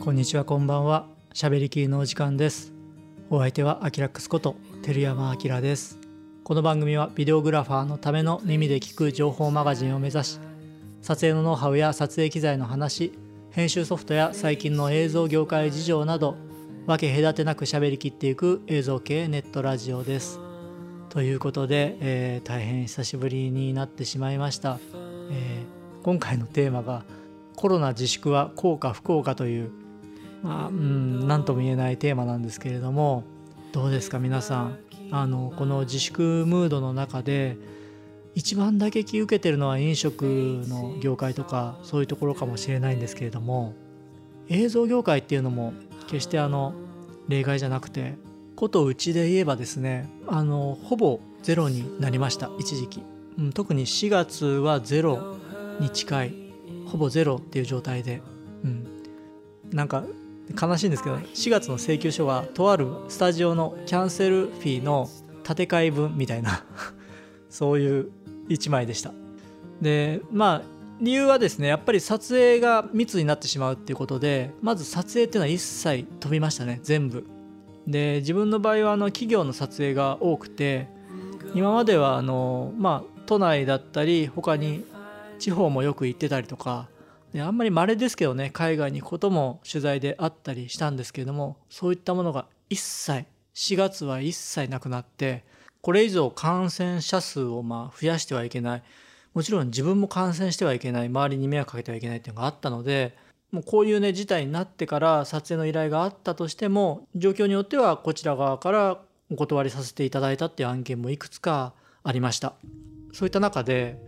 こんにちはこんばんは。しゃべりきりのお時間です。お相手はアキラックスこと照山明です。この番組はビデオグラファーのための耳で聞く情報マガジンを目指し撮影のノウハウや撮影機材の話編集ソフトや最近の映像業界事情など分け隔てなく喋りきっていく映像系ネットラジオです。ということで、えー、大変久しぶりになってしまいました、えー、今回のテーマがコロナ自粛は効果不効果というまあうん何とも言えないテーマなんですけれどもどうですか皆さん？あのこの自粛ムードの中で一番打撃受けてるのは飲食の業界とかそういうところかもしれないんですけれども映像業界っていうのも決してあの例外じゃなくてことうちで言えばですねあのほぼゼロになりました一時期、うん、特に4月はゼロに近いほぼゼロっていう状態で、うん、なんか悲しいんですけど4月の請求書はとあるスタジオのキャンセルフィーの建て替え分みたいな そういう1枚でした。でまあ理由はですねやっぱり撮影が密になってしまうっていうことでまず撮影っていうのは一切飛びましたね全部。で自分の場合はあの企業の撮影が多くて今まではあのまあ都内だったり他に地方もよく行ってたりとかであんまり稀ですけどね海外に行くことも取材であったりしたんですけれどもそういったものが一切4月は一切なくなってこれ以上感染者数をま増やしてはいけない。もちろん自分も感染してはいけない。周りに迷惑かけてはいけないっていうのがあったのでもうこういうね事態になってから撮影の依頼があったとしても状況によってはこちら側からお断りさせていただいたっていう案件もいくつかありました。そういった中で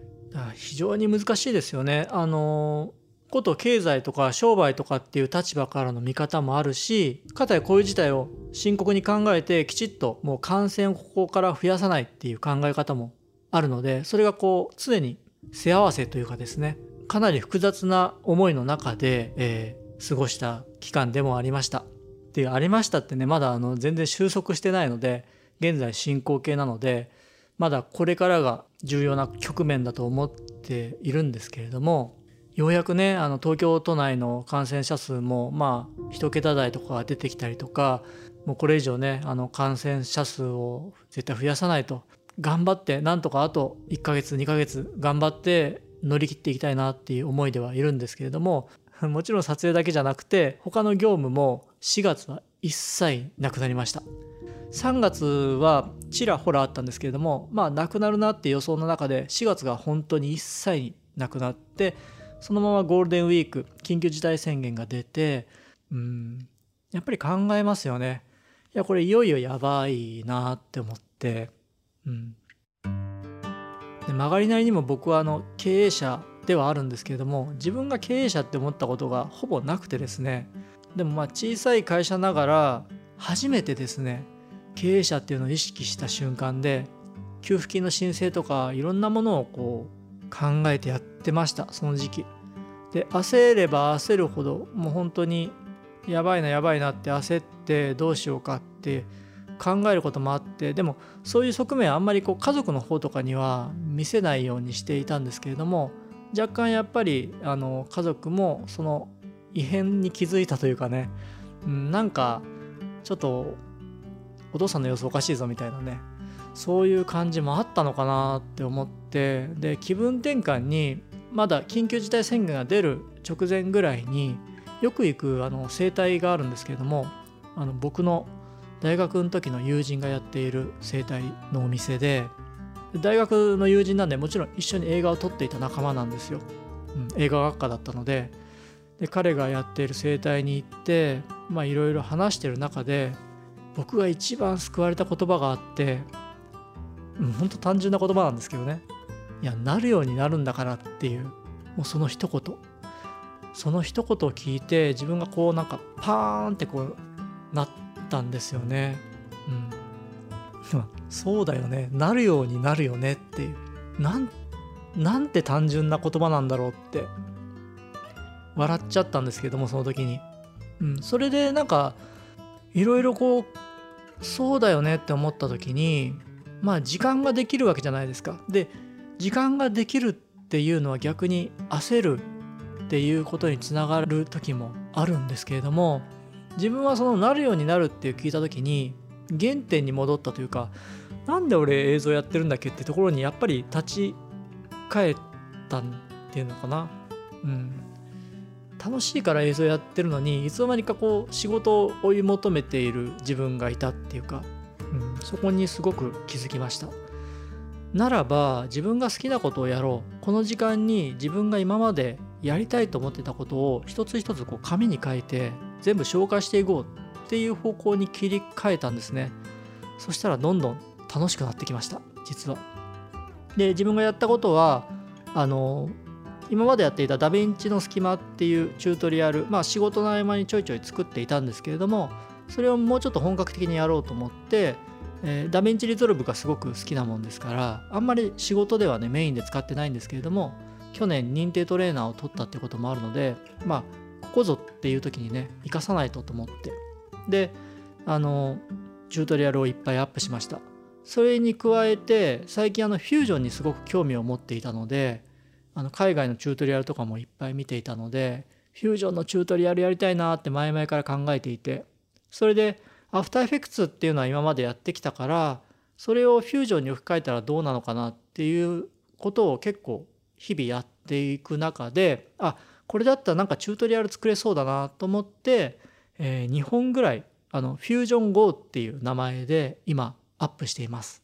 非常に難しいですよね。あのこと経済とか商売とかっていう立場からの見方もあるしかたやこういう事態を深刻に考えてきちっともう感染をここから増やさないっていう考え方もあるのでそれがこう常に背合わせというかですねかなり複雑な思いの中で、えー、過ごした期間でもありました。っていうありましたってねまだあの全然収束してないので現在進行形なのでまだこれからが重要な局面だと思っているんですけれどもようやくねあの東京都内の感染者数もまあ1桁台とかが出てきたりとかもうこれ以上ねあの感染者数を絶対増やさないと頑張ってなんとかあと1ヶ月2ヶ月頑張って乗り切っていきたいなっていう思いではいるんですけれども もちろん撮影だけじゃなくて他の業務も4月は一切なくなりました。3月はちらほらあったんですけれどもまあなくなるなって予想の中で4月が本当に一切なくなってそのままゴールデンウィーク緊急事態宣言が出てうんやっぱり考えますよね。いやこれいよいよやばいなって思ってうん。で曲がりなりにも僕はあの経営者ではあるんですけれども自分が経営者って思ったことがほぼなくてですね。でもまあ小さい会社ながら初めてですね経営者っていうのを意識した瞬間で給付金の申請とかいろんなものをこう考えてやってましたその時期。で焦れば焦るほどもう本当にやばいなやばいなって焦ってどうしようかって考えることもあってでもそういう側面はあんまりこう家族の方とかには見せないようにしていたんですけれども若干やっぱりあの家族もその異変に気づいたというかね、うん、なんかちょっとお父さんの様子おかしいぞみたいなねそういう感じもあったのかなって思ってで気分転換にまだ緊急事態宣言が出る直前ぐらいによく行くあの整体があるんですけれどもあの僕の大学の時の友人がやっている整体のお店で大学の友人なんでもちろん一緒に映画を撮っていた仲間なんですよ、うん、映画学科だったので。で彼がやっている整体に行っていろいろ話してる中で僕が一番救われた言葉があってうん、本当単純な言葉なんですけどね。いやなるようになるんだからっていうもうその一言。その一言を聞いて自分がこうなんかパーンってこうなったんですよね。うん。そうだよね。なるようになるよねっていう。なんなんて単純な言葉なんだろうって笑っちゃったんですけどもその時に、うん、それでなんかいろいろこうそうだよねって思った時にまあ時間ができるわけじゃないですか。で時間ができるっていうのは逆に焦るっていうことにつながる時もあるんですけれども自分はそのなるようになるっていう聞いた時に原点に戻ったというかなんで俺映像やってるんだっけってところにやっぱり立ち返ったっていうのかな。うん、楽しいから映像やってるのにいつの間にかこう仕事を追い求めている自分がいたっていうか、うん、そこにすごく気づきましたならば自分が好きなことをやろう。この時間に自分が今までやりたいと思ってたことを一つ一つこう紙に書いて全部消化していこうっていう方向に切り替えたんですね。そしたらどんどん楽しくなってきました。実は。で自分がやったことはあの今までやっていたダヴィンチの隙間っていうチュートリアルまあ仕事の合間にちょいちょい作っていたんですけれどもそれをもうちょっと本格的にやろうと思って、えー、 DaVinci Resolve がすごく好きなもんですからあんまり仕事ではねメインで使ってないんですけれども去年認定トレーナーを取ったってこともあるのでまあここぞっていう時にね生かさないとと思って。であのチュートリアルをいっぱいアップしました。それに加えて最近あのフュージョンにすごく興味を持っていたのであの海外のチュートリアルとかもいっぱい見ていたのでフュージョンのチュートリアルやりたいなって前々から考えていてそれで After Effects っていうのは今までやってきたからそれをフュージョンに置き換えたらどうなのかなっていうことを結構日々やっていく中であこれだったらなんかチュートリアル作れそうだなと思って、えー、2本ぐらいあのフュージョン Go っていう名前で今アップしています。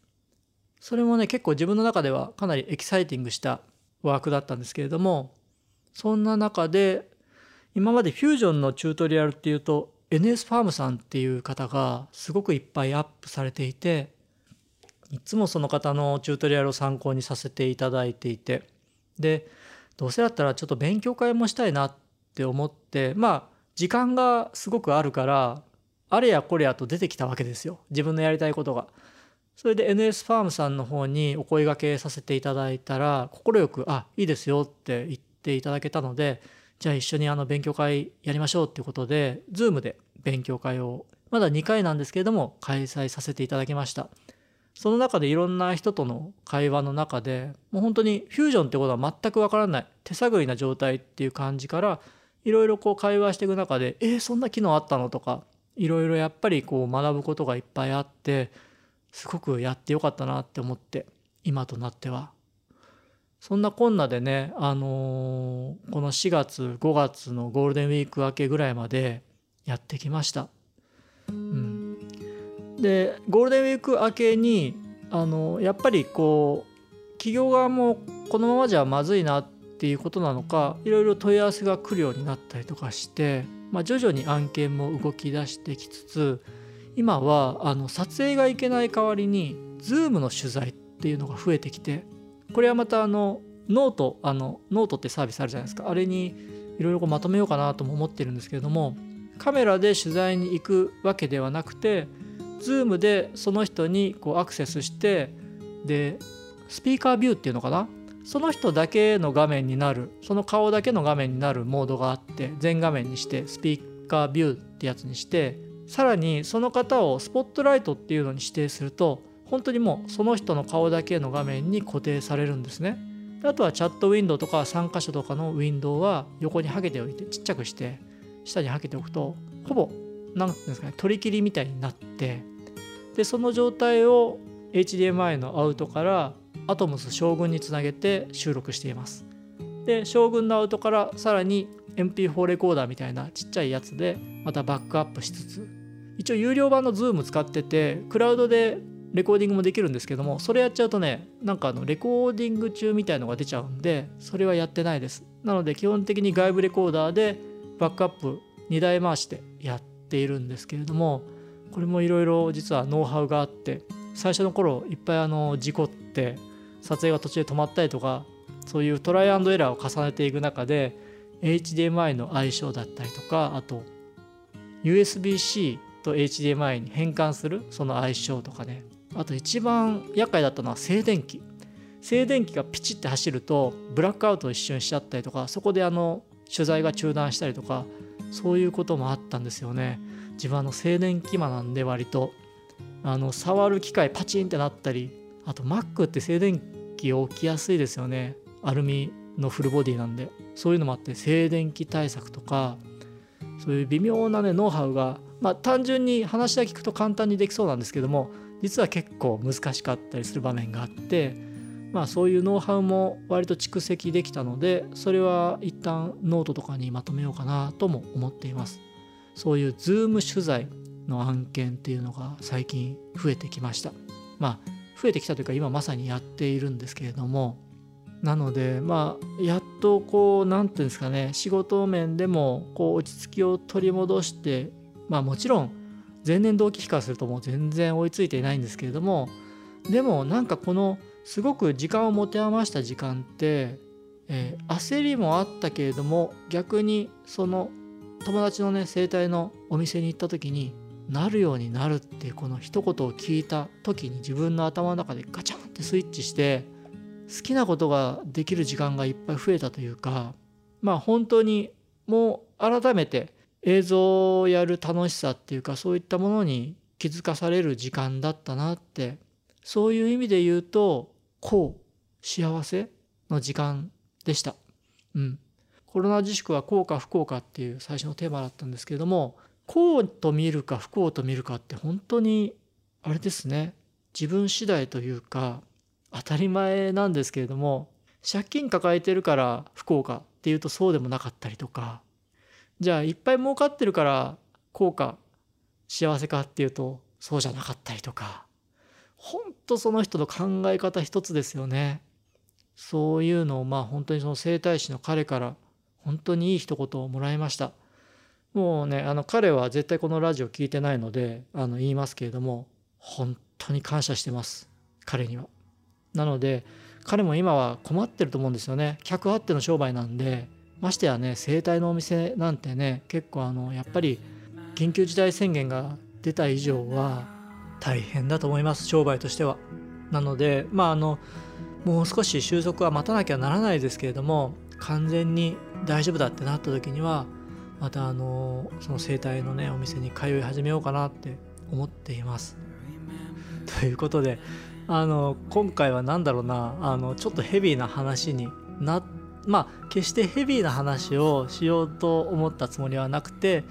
それもね結構自分の中ではかなりエキサイティングしたワークだったんですけれどもそんな中で今までフュージョンのチュートリアルっていうと NS ファームさんっていう方がすごくいっぱいアップされていていつもその方のチュートリアルを参考にさせていただいていてでどうせだったらちょっと勉強会もしたいなって思ってまあ時間がすごくあるからあれやこれやと出てきたわけですよ自分のやりたいことが。それで NS ファームさんの方にお声がけさせていただいたら快く「あいいですよ」って言っていただけたのでじゃあ一緒にあの勉強会やりましょうっていうことで Zoom で勉強会をまだ2回なんですけれども開催させていただきましたその中でいろんな人との会話の中でもう本当にフュージョンってことは全くわからない手探りな状態っていう感じからいろいろこう会話していく中で「えー、そんな機能あったの?」とかいろいろやっぱりこう学ぶことがいっぱいあってすごくやってよかったなって思って今となってはそんなこんなでね、あのー、この4月5月のゴールデンウィーク明けぐらいまでやってきました。うん、でゴールデンウィーク明けにあのやっぱりこう企業側もこのままじゃまずいなっていうことなのかいろいろ問い合わせが来るようになったりとかして、まあ、徐々に案件も動き出してきつつ今はあの撮影がいけない代わりに Zoom の取材っていうのが増えてきてこれはまたあのノートあのノートってサービスあるじゃないですか。あれにいろいろまとめようかなとも思ってるんですけれどもカメラで取材に行くわけではなくて Zoom でその人にこうアクセスしてでスピーカービューっていうのかな？その人だけの画面になるその顔だけの画面になるモードがあって全画面にしてスピーカービューってやつにしてさらにその方をスポットライトっていうのに指定すると本当にもうその人の顔だけの画面に固定されるんですね。あとはチャットウィンドウとか3箇所とかのウィンドウは横にはけておいてちっちゃくして下にはけておくとほぼ何ていうんですかね取り切りみたいになってでその状態を HDMI のアウトからアトムス将軍につなげて収録しています。で将軍のアウトからさらに MP4 レコーダーみたいなちっちゃいやつでまたバックアップしつつ一応有料版の Zoom 使っててクラウドでレコーディングもできるんですけどもそれやっちゃうとねなんかあのレコーディング中みたいのが出ちゃうんでそれはやってないです。なので基本的に外部レコーダーでバックアップ2台回してやっているんですけれどもこれもいろいろ実はノウハウがあって最初の頃いっぱいあの事故って撮影が途中で止まったりとかそういうトライアンドエラーを重ねていく中で HDMI の相性だったりとかあと USB-C と HDMI に変換するその相性とかね。あと一番厄介だったのは静電気。静電気がピチって走るとブラックアウトを一瞬しちゃったりとかそこであの取材が中断したりとかそういうこともあったんですよね。自分あの静電気魔なんで割とあの触る機械パチンってなったりあと Mac って静電気起きやすいですよね。アルミのフルボディなんで。そういうのもあって静電気対策とかそういう微妙なねノウハウがまあ単純に話だけ聞くと簡単にできそうなんですけども実は結構難しかったりする場面があってまあそういうノウハウも割と蓄積できたのでそれは一旦ノートとかにまとめようかなとも思っています。そういう Zoom 取材の案件っていうのが最近増えてきました。まあ増えてきたというか今まさにやっているんですけれども。なのでまあやっとこう何て言うんですかね仕事面でもこう落ち着きを取り戻してまあもちろん前年同期比からするともう全然追いついていないんですけれどもでもなんかこのすごく時間を持て余した時間って、えー、焦りもあったけれども逆にその友達のね整体のお店に行った時になるようになるっていうこの一言を聞いた時に自分の頭の中でガチャンってスイッチして好きなことができる時間がいっぱい増えたというかまあ本当にもう改めて映像をやる楽しさっていうかそういったものに気づかされる時間だったなってそういう意味で言うと幸幸せの時間でした。うん。コロナ自粛は幸か不幸かっていう最初のテーマだったんですけれども幸と見るか不幸と見るかって本当にあれですね自分次第というか当たり前なんですけれども借金抱えてるから不幸かっていうとそうでもなかったりとかじゃあいっぱい儲かってるから幸か幸せかっていうとそうじゃなかったりとか本当その人の考え方一つですよね。そういうのをまあ本当にその整体師の彼から本当にいい一言をもらいました。もうねあの彼は絶対このラジオ聞いてないのであの言いますけれども本当に感謝してます彼には。なので彼も今は困ってると思うんですよね。客あっての商売なんでましてやね整体のお店なんてね結構あのやっぱり緊急事態宣言が出た以上は大変だと思います商売としては。なのでまああのもう少し収束は待たなきゃならないですけれども完全に大丈夫だってなった時にはまたあのその整体のねお店に通い始めようかなって思っています。ということであの今回は何だろうなあのちょっとヘビーな話になってまあ決してヘビーな話をしようと思ったつもりはなくて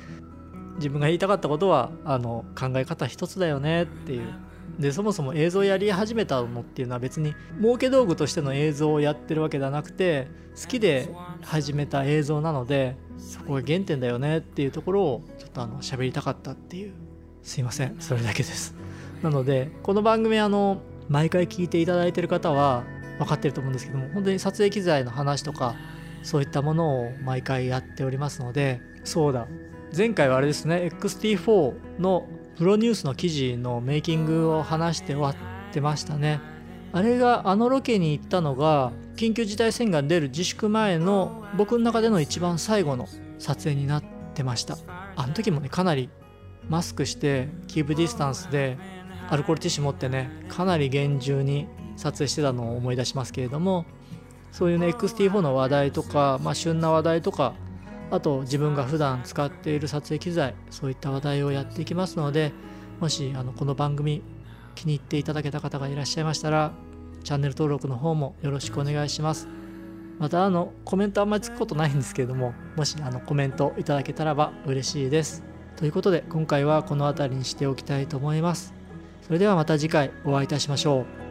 自分が言いたかったことはあの考え方一つだよねっていう。でそもそも映像やり始めたのっていうのは別に儲け道具としての映像をやってるわけではなくて好きで始めた映像なのでそこが原点だよねっていうところをちょっとあの喋りたかったっていう。すいません。それだけです。なのでこの番組あの毎回聞いていただいてる方は分かってると思うんですけども本当に撮影機材の話とかそういったものを毎回やっておりますので。そうだ。前回はあれですね XT4 の PRONEWS の記事のメイキングを話して終わってましたね。あれがあのロケに行ったのが緊急事態宣言出る自粛前の僕の中での一番最後の撮影になってました。あの時もねかなりマスクして keep distance でアルコールティッシュ持ってねかなり厳重に撮影してたのを思い出しますけれどもそういうね XT4 の話題とか、まあ、旬な話題とかあと自分が普段使っている撮影機材そういった話題をやっていきますのでもしあのこの番組気に入っていただけた方がいらっしゃいましたらチャンネル登録の方もよろしくお願いします。またあのコメントあんまりつくことないんですけれどももしあのコメントいただけたらば嬉しいです。ということで今回はこの辺りにしておきたいと思います。それではまた次回お会いいたしましょう。